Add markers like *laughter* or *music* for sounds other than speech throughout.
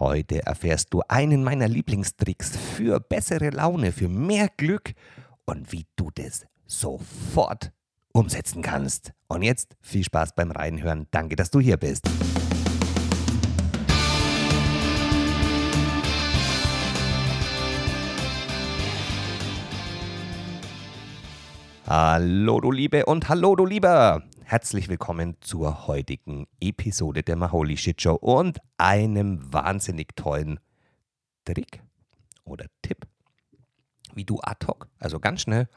Heute erfährst du einen meiner Lieblingstricks für bessere Laune, für mehr Glück und wie du das sofort umsetzen kannst. Und jetzt viel Spaß beim Reinhören. Danke, dass du hier bist. Hallo du Liebe und hallo du Lieber. Herzlich willkommen zur heutigen Episode der Maholi Shit Show und einem wahnsinnig tollen Trick oder Tipp, wie du ad hoc, also ganz schnell,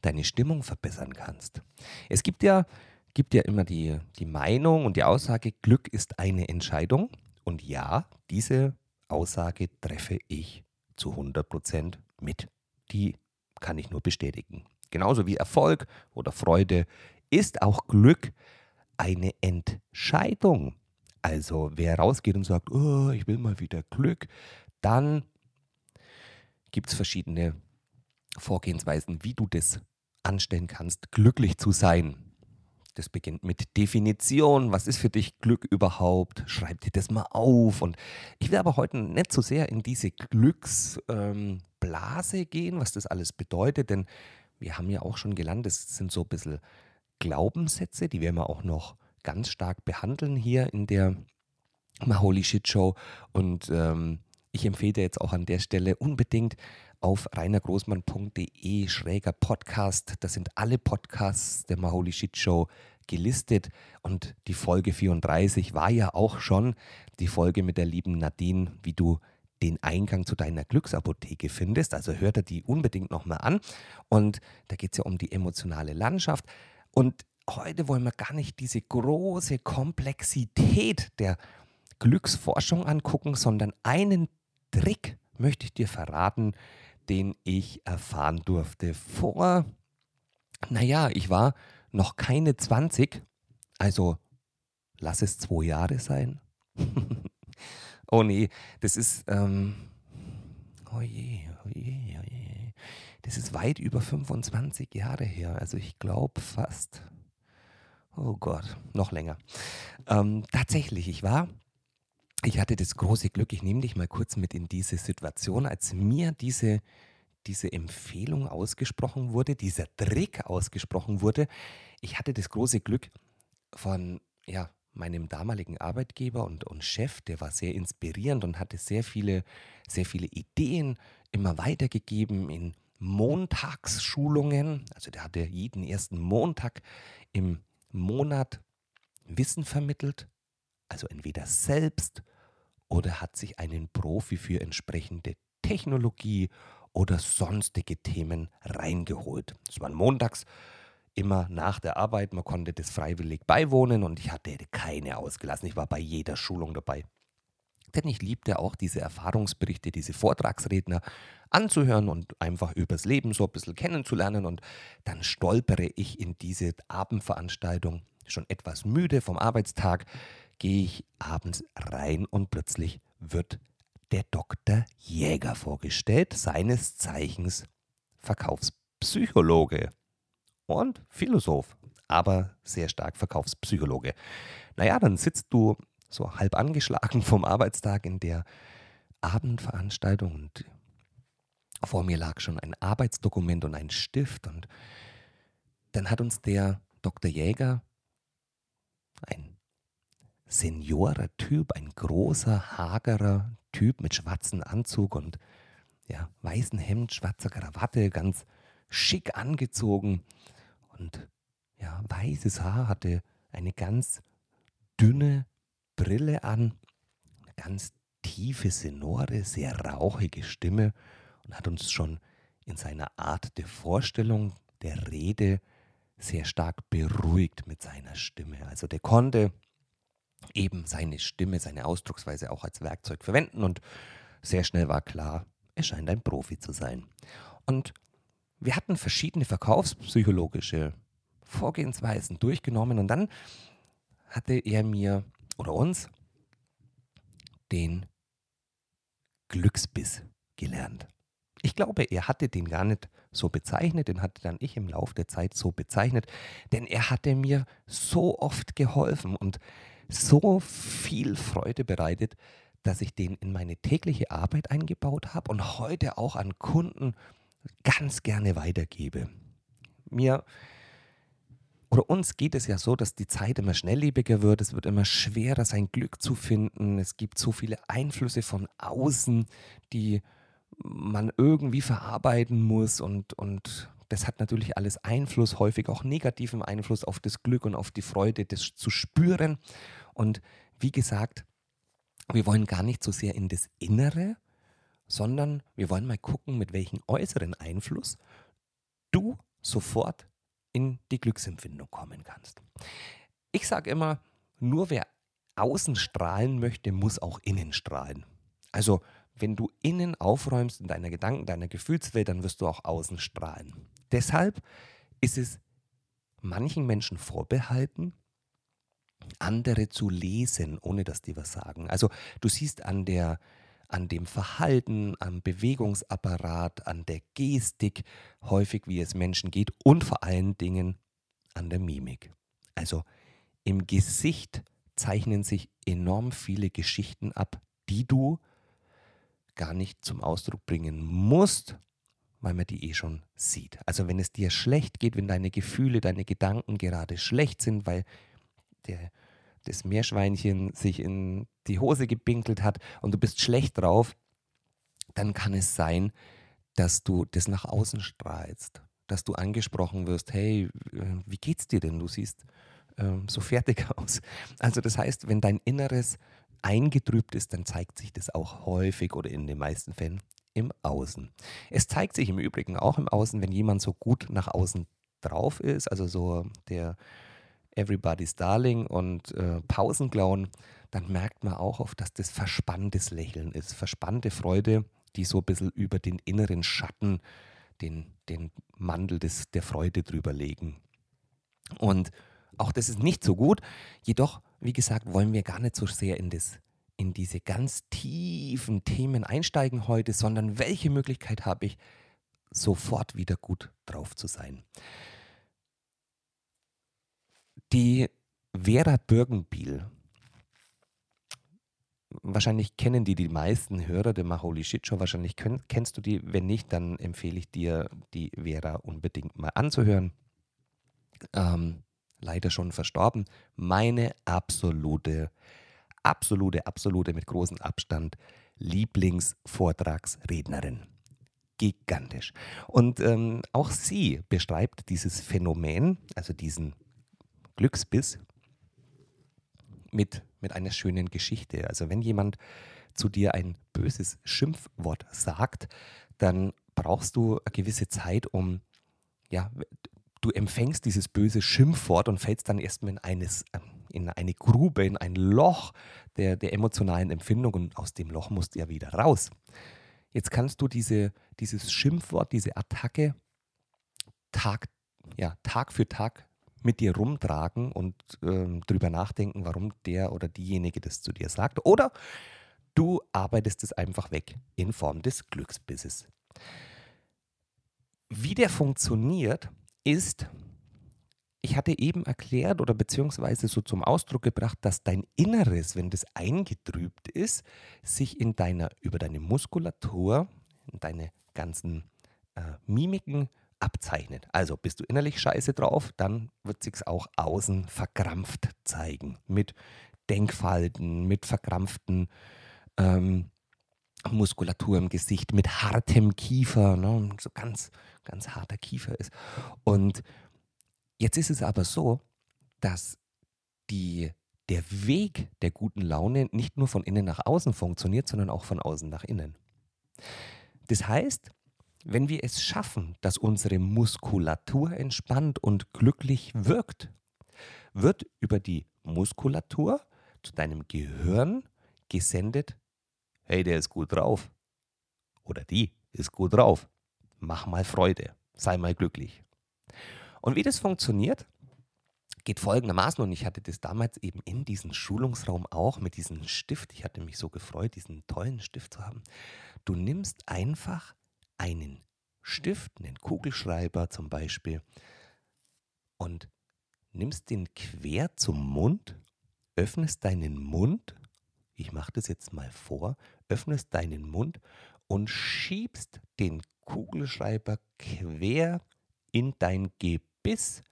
deine Stimmung verbessern kannst. Es gibt ja, gibt ja immer die, die Meinung und die Aussage, Glück ist eine Entscheidung. Und ja, diese Aussage treffe ich zu 100% mit. Die kann ich nur bestätigen. Genauso wie Erfolg oder Freude ist auch Glück eine Entscheidung. Also wer rausgeht und sagt, oh, ich will mal wieder Glück, dann gibt es verschiedene Vorgehensweisen, wie du das anstellen kannst, glücklich zu sein. Das beginnt mit Definition. Was ist für dich Glück überhaupt? Schreib dir das mal auf. Und ich will aber heute nicht so sehr in diese Glücksblase ähm, gehen, was das alles bedeutet, denn wir haben ja auch schon gelernt, das sind so ein bisschen Glaubenssätze, die werden wir auch noch ganz stark behandeln hier in der Maholi Shit Show. Und ähm, ich empfehle jetzt auch an der Stelle unbedingt auf reinergroßmann.de schräger Podcast. Da sind alle Podcasts der Maholi Shit Show gelistet und die Folge 34 war ja auch schon die Folge mit der lieben Nadine, wie du den Eingang zu deiner Glücksapotheke findest. Also hör dir die unbedingt nochmal an. Und da geht es ja um die emotionale Landschaft. Und heute wollen wir gar nicht diese große Komplexität der Glücksforschung angucken, sondern einen Trick möchte ich dir verraten, den ich erfahren durfte vor, naja, ich war noch keine 20, also lass es zwei Jahre sein. *laughs* oh nee, das ist, ähm, oh je, oh je, oh je. Das ist weit über 25 Jahre her. Also ich glaube fast, oh Gott, noch länger. Ähm, tatsächlich, ich war, ich hatte das große Glück, ich nehme dich mal kurz mit in diese Situation, als mir diese, diese Empfehlung ausgesprochen wurde, dieser Trick ausgesprochen wurde. Ich hatte das große Glück von, ja, meinem damaligen Arbeitgeber und, und Chef, der war sehr inspirierend und hatte sehr viele, sehr viele Ideen immer weitergegeben in Montagsschulungen. Also der hatte jeden ersten Montag im Monat Wissen vermittelt, also entweder selbst oder hat sich einen Profi für entsprechende Technologie oder sonstige Themen reingeholt. Das waren montags immer nach der Arbeit, man konnte das freiwillig beiwohnen und ich hatte keine ausgelassen. Ich war bei jeder Schulung dabei. Denn ich liebte auch diese Erfahrungsberichte, diese Vortragsredner anzuhören und einfach übers Leben so ein bisschen kennenzulernen. Und dann stolpere ich in diese Abendveranstaltung, schon etwas müde vom Arbeitstag, gehe ich abends rein und plötzlich wird der Dr. Jäger vorgestellt, seines Zeichens Verkaufspsychologe und Philosoph, aber sehr stark Verkaufspsychologe. Naja, dann sitzt du so halb angeschlagen *laughs* vom Arbeitstag in der Abendveranstaltung und vor mir lag schon ein Arbeitsdokument und ein Stift und dann hat uns der Dr. Jäger, ein seniorer Typ, ein großer, hagerer Typ mit schwarzem Anzug und ja, weißen Hemd, schwarzer Krawatte, ganz schick angezogen und ja, weißes Haar, hatte eine ganz dünne Brille an, eine ganz tiefe, sonore, sehr rauchige Stimme und hat uns schon in seiner Art der Vorstellung, der Rede sehr stark beruhigt mit seiner Stimme. Also der konnte eben seine Stimme, seine Ausdrucksweise auch als Werkzeug verwenden und sehr schnell war klar, er scheint ein Profi zu sein. Und wir hatten verschiedene verkaufspsychologische Vorgehensweisen durchgenommen und dann hatte er mir oder uns den Glücksbiss gelernt. Ich glaube, er hatte den gar nicht so bezeichnet, den hatte dann ich im Laufe der Zeit so bezeichnet, denn er hatte mir so oft geholfen und so viel Freude bereitet, dass ich den in meine tägliche Arbeit eingebaut habe und heute auch an Kunden ganz gerne weitergebe. Mir oder uns geht es ja so, dass die Zeit immer schnelllebiger wird. Es wird immer schwerer, sein Glück zu finden. Es gibt so viele Einflüsse von außen, die man irgendwie verarbeiten muss. Und, und das hat natürlich alles Einfluss, häufig auch negativen Einfluss auf das Glück und auf die Freude, das zu spüren. Und wie gesagt, wir wollen gar nicht so sehr in das Innere, sondern wir wollen mal gucken, mit welchem äußeren Einfluss du sofort in die Glücksempfindung kommen kannst. Ich sage immer, nur wer außen strahlen möchte, muss auch innen strahlen. Also wenn du innen aufräumst in deiner Gedanken, deiner Gefühlswelt, dann wirst du auch außen strahlen. Deshalb ist es manchen Menschen vorbehalten, andere zu lesen, ohne dass die was sagen. Also du siehst an der an dem Verhalten, am Bewegungsapparat, an der Gestik, häufig wie es Menschen geht und vor allen Dingen an der Mimik. Also im Gesicht zeichnen sich enorm viele Geschichten ab, die du gar nicht zum Ausdruck bringen musst, weil man die eh schon sieht. Also wenn es dir schlecht geht, wenn deine Gefühle, deine Gedanken gerade schlecht sind, weil der das Meerschweinchen sich in die Hose gebinkelt hat und du bist schlecht drauf, dann kann es sein, dass du das nach außen strahlst, dass du angesprochen wirst, hey, äh, wie geht's dir denn? Du siehst ähm, so fertig *laughs* aus. Also das heißt, wenn dein Inneres eingetrübt ist, dann zeigt sich das auch häufig oder in den meisten Fällen im Außen. Es zeigt sich im Übrigen auch im Außen, wenn jemand so gut nach außen drauf ist, also so der Everybody's Darling und äh, Pausenclown, dann merkt man auch oft, dass das verspanntes Lächeln ist, verspannte Freude, die so ein bisschen über den inneren Schatten, den, den Mandel des, der Freude drüber legen. Und auch das ist nicht so gut, jedoch, wie gesagt, wollen wir gar nicht so sehr in, das, in diese ganz tiefen Themen einsteigen heute, sondern welche Möglichkeit habe ich, sofort wieder gut drauf zu sein. Die Vera Birgenbiel, wahrscheinlich kennen die die meisten Hörer der Maholi Shit Show, wahrscheinlich können, kennst du die. Wenn nicht, dann empfehle ich dir, die Vera unbedingt mal anzuhören. Ähm, leider schon verstorben. Meine absolute, absolute, absolute mit großem Abstand Lieblingsvortragsrednerin. Gigantisch. Und ähm, auch sie beschreibt dieses Phänomen, also diesen Glücksbiss mit, mit einer schönen Geschichte. Also wenn jemand zu dir ein böses Schimpfwort sagt, dann brauchst du eine gewisse Zeit, um, ja, du empfängst dieses böse Schimpfwort und fällst dann erstmal in, eines, in eine Grube, in ein Loch der, der emotionalen Empfindung und aus dem Loch musst du ja wieder raus. Jetzt kannst du diese, dieses Schimpfwort, diese Attacke Tag, ja, Tag für Tag mit dir rumtragen und ähm, drüber nachdenken, warum der oder diejenige das zu dir sagt. Oder du arbeitest es einfach weg in Form des Glücksbisses. Wie der funktioniert, ist, ich hatte eben erklärt oder beziehungsweise so zum Ausdruck gebracht, dass dein Inneres, wenn das eingetrübt ist, sich in deiner, über deine Muskulatur, in deine ganzen äh, Mimiken abzeichnet. Also bist du innerlich scheiße drauf, dann wird sich's auch außen verkrampft zeigen. Mit Denkfalten, mit verkrampften ähm, Muskulatur im Gesicht, mit hartem Kiefer, ne? so ganz, ganz harter Kiefer ist. Und jetzt ist es aber so, dass die, der Weg der guten Laune nicht nur von innen nach außen funktioniert, sondern auch von außen nach innen. Das heißt, wenn wir es schaffen, dass unsere Muskulatur entspannt und glücklich wirkt, wird über die Muskulatur zu deinem Gehirn gesendet, hey, der ist gut drauf. Oder die ist gut drauf. Mach mal Freude, sei mal glücklich. Und wie das funktioniert, geht folgendermaßen, und ich hatte das damals eben in diesem Schulungsraum auch mit diesem Stift, ich hatte mich so gefreut, diesen tollen Stift zu haben. Du nimmst einfach einen Stift, einen Kugelschreiber zum Beispiel, und nimmst den quer zum Mund, öffnest deinen Mund, ich mache das jetzt mal vor, öffnest deinen Mund und schiebst den Kugelschreiber quer in dein Gebiss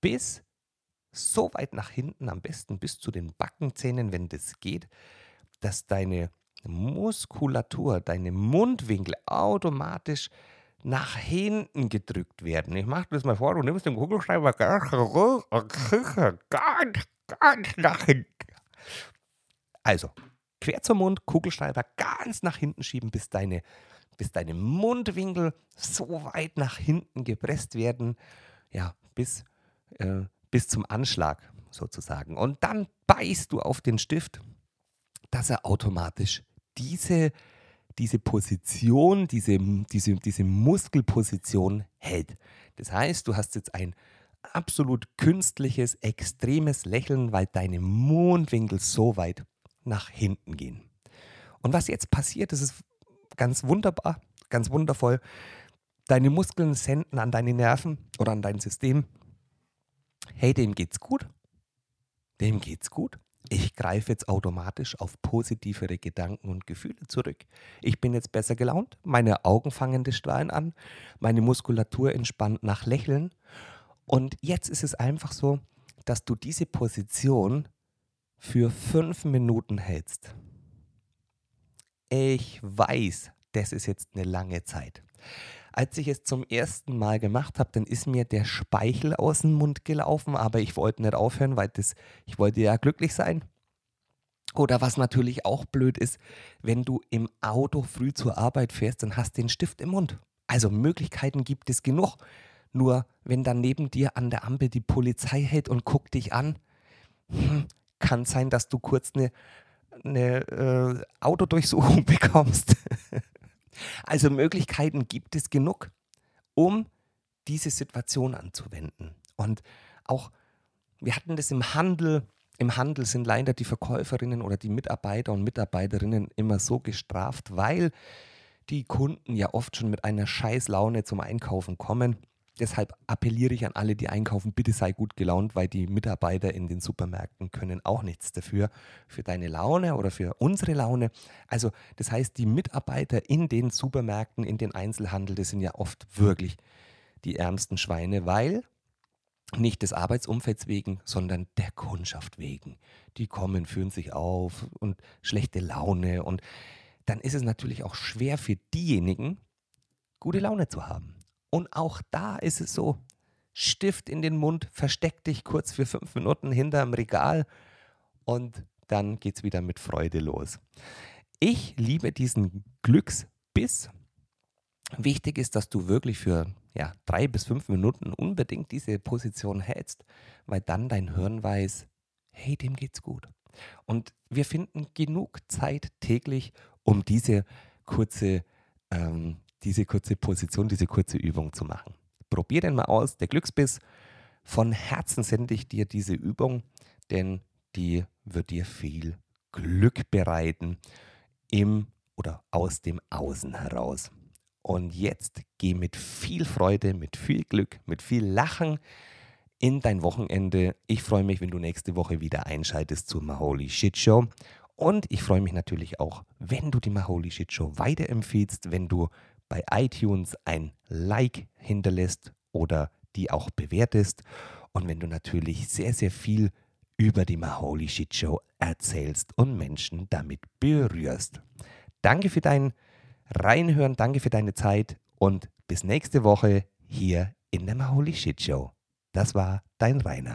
bis so weit nach hinten, am besten bis zu den Backenzähnen, wenn das geht, dass deine Muskulatur, deine Mundwinkel automatisch nach hinten gedrückt werden. Ich mache das mal vor, du nimmst den Kugelschreiber ganz, ganz, nach hinten. Also, quer zum Mund, Kugelschreiber ganz nach hinten schieben, bis deine, bis deine Mundwinkel so weit nach hinten gepresst werden, ja, bis, äh, bis zum Anschlag sozusagen. Und dann beißt du auf den Stift, dass er automatisch diese, diese Position, diese, diese, diese Muskelposition hält. Das heißt, du hast jetzt ein absolut künstliches, extremes Lächeln, weil deine Mundwinkel so weit nach hinten gehen. Und was jetzt passiert, das ist ganz wunderbar, ganz wundervoll. Deine Muskeln senden an deine Nerven oder an dein System, hey, dem geht's gut, dem geht's gut. Ich greife jetzt automatisch auf positivere Gedanken und Gefühle zurück. Ich bin jetzt besser gelaunt, meine Augen fangen das Strahlen an, meine Muskulatur entspannt nach Lächeln. Und jetzt ist es einfach so, dass du diese Position für fünf Minuten hältst. Ich weiß, das ist jetzt eine lange Zeit. Als ich es zum ersten Mal gemacht habe, dann ist mir der Speichel aus dem Mund gelaufen, aber ich wollte nicht aufhören, weil das, ich wollte ja glücklich sein. Oder was natürlich auch blöd ist, wenn du im Auto früh zur Arbeit fährst, dann hast du den Stift im Mund. Also Möglichkeiten gibt es genug. Nur wenn dann neben dir an der Ampel die Polizei hält und guckt dich an, hm, kann sein, dass du kurz eine, eine äh, Autodurchsuchung *laughs* bekommst. Also Möglichkeiten gibt es genug, um diese Situation anzuwenden. Und auch, wir hatten das im Handel, im Handel sind leider die Verkäuferinnen oder die Mitarbeiter und Mitarbeiterinnen immer so gestraft, weil die Kunden ja oft schon mit einer Scheißlaune zum Einkaufen kommen Deshalb appelliere ich an alle, die einkaufen, bitte sei gut gelaunt, weil die Mitarbeiter in den Supermärkten können auch nichts dafür, für deine Laune oder für unsere Laune. Also das heißt, die Mitarbeiter in den Supermärkten, in den Einzelhandel, das sind ja oft wirklich die ärmsten Schweine, weil nicht des Arbeitsumfelds wegen, sondern der Kundschaft wegen. Die kommen, führen sich auf und schlechte Laune und dann ist es natürlich auch schwer für diejenigen, gute Laune zu haben. Und auch da ist es so, Stift in den Mund, versteck dich kurz für fünf Minuten hinterm Regal und dann geht es wieder mit Freude los. Ich liebe diesen Glücksbiss. Wichtig ist, dass du wirklich für ja, drei bis fünf Minuten unbedingt diese Position hältst, weil dann dein Hirn weiß, hey, dem geht's gut. Und wir finden genug Zeit täglich, um diese kurze ähm, diese kurze Position, diese kurze Übung zu machen. Probier den mal aus, der Glücksbiss. Von Herzen sende ich dir diese Übung, denn die wird dir viel Glück bereiten im oder aus dem Außen heraus. Und jetzt geh mit viel Freude, mit viel Glück, mit viel Lachen in dein Wochenende. Ich freue mich, wenn du nächste Woche wieder einschaltest zur Maholi Shit Show. Und ich freue mich natürlich auch, wenn du die Maholi Shit Show weiterempfiehlst, wenn du bei iTunes ein Like hinterlässt oder die auch bewertest. Und wenn du natürlich sehr, sehr viel über die Maholi Shit Show erzählst und Menschen damit berührst. Danke für dein Reinhören, danke für deine Zeit und bis nächste Woche hier in der Maholi Shit Show. Das war dein Rainer.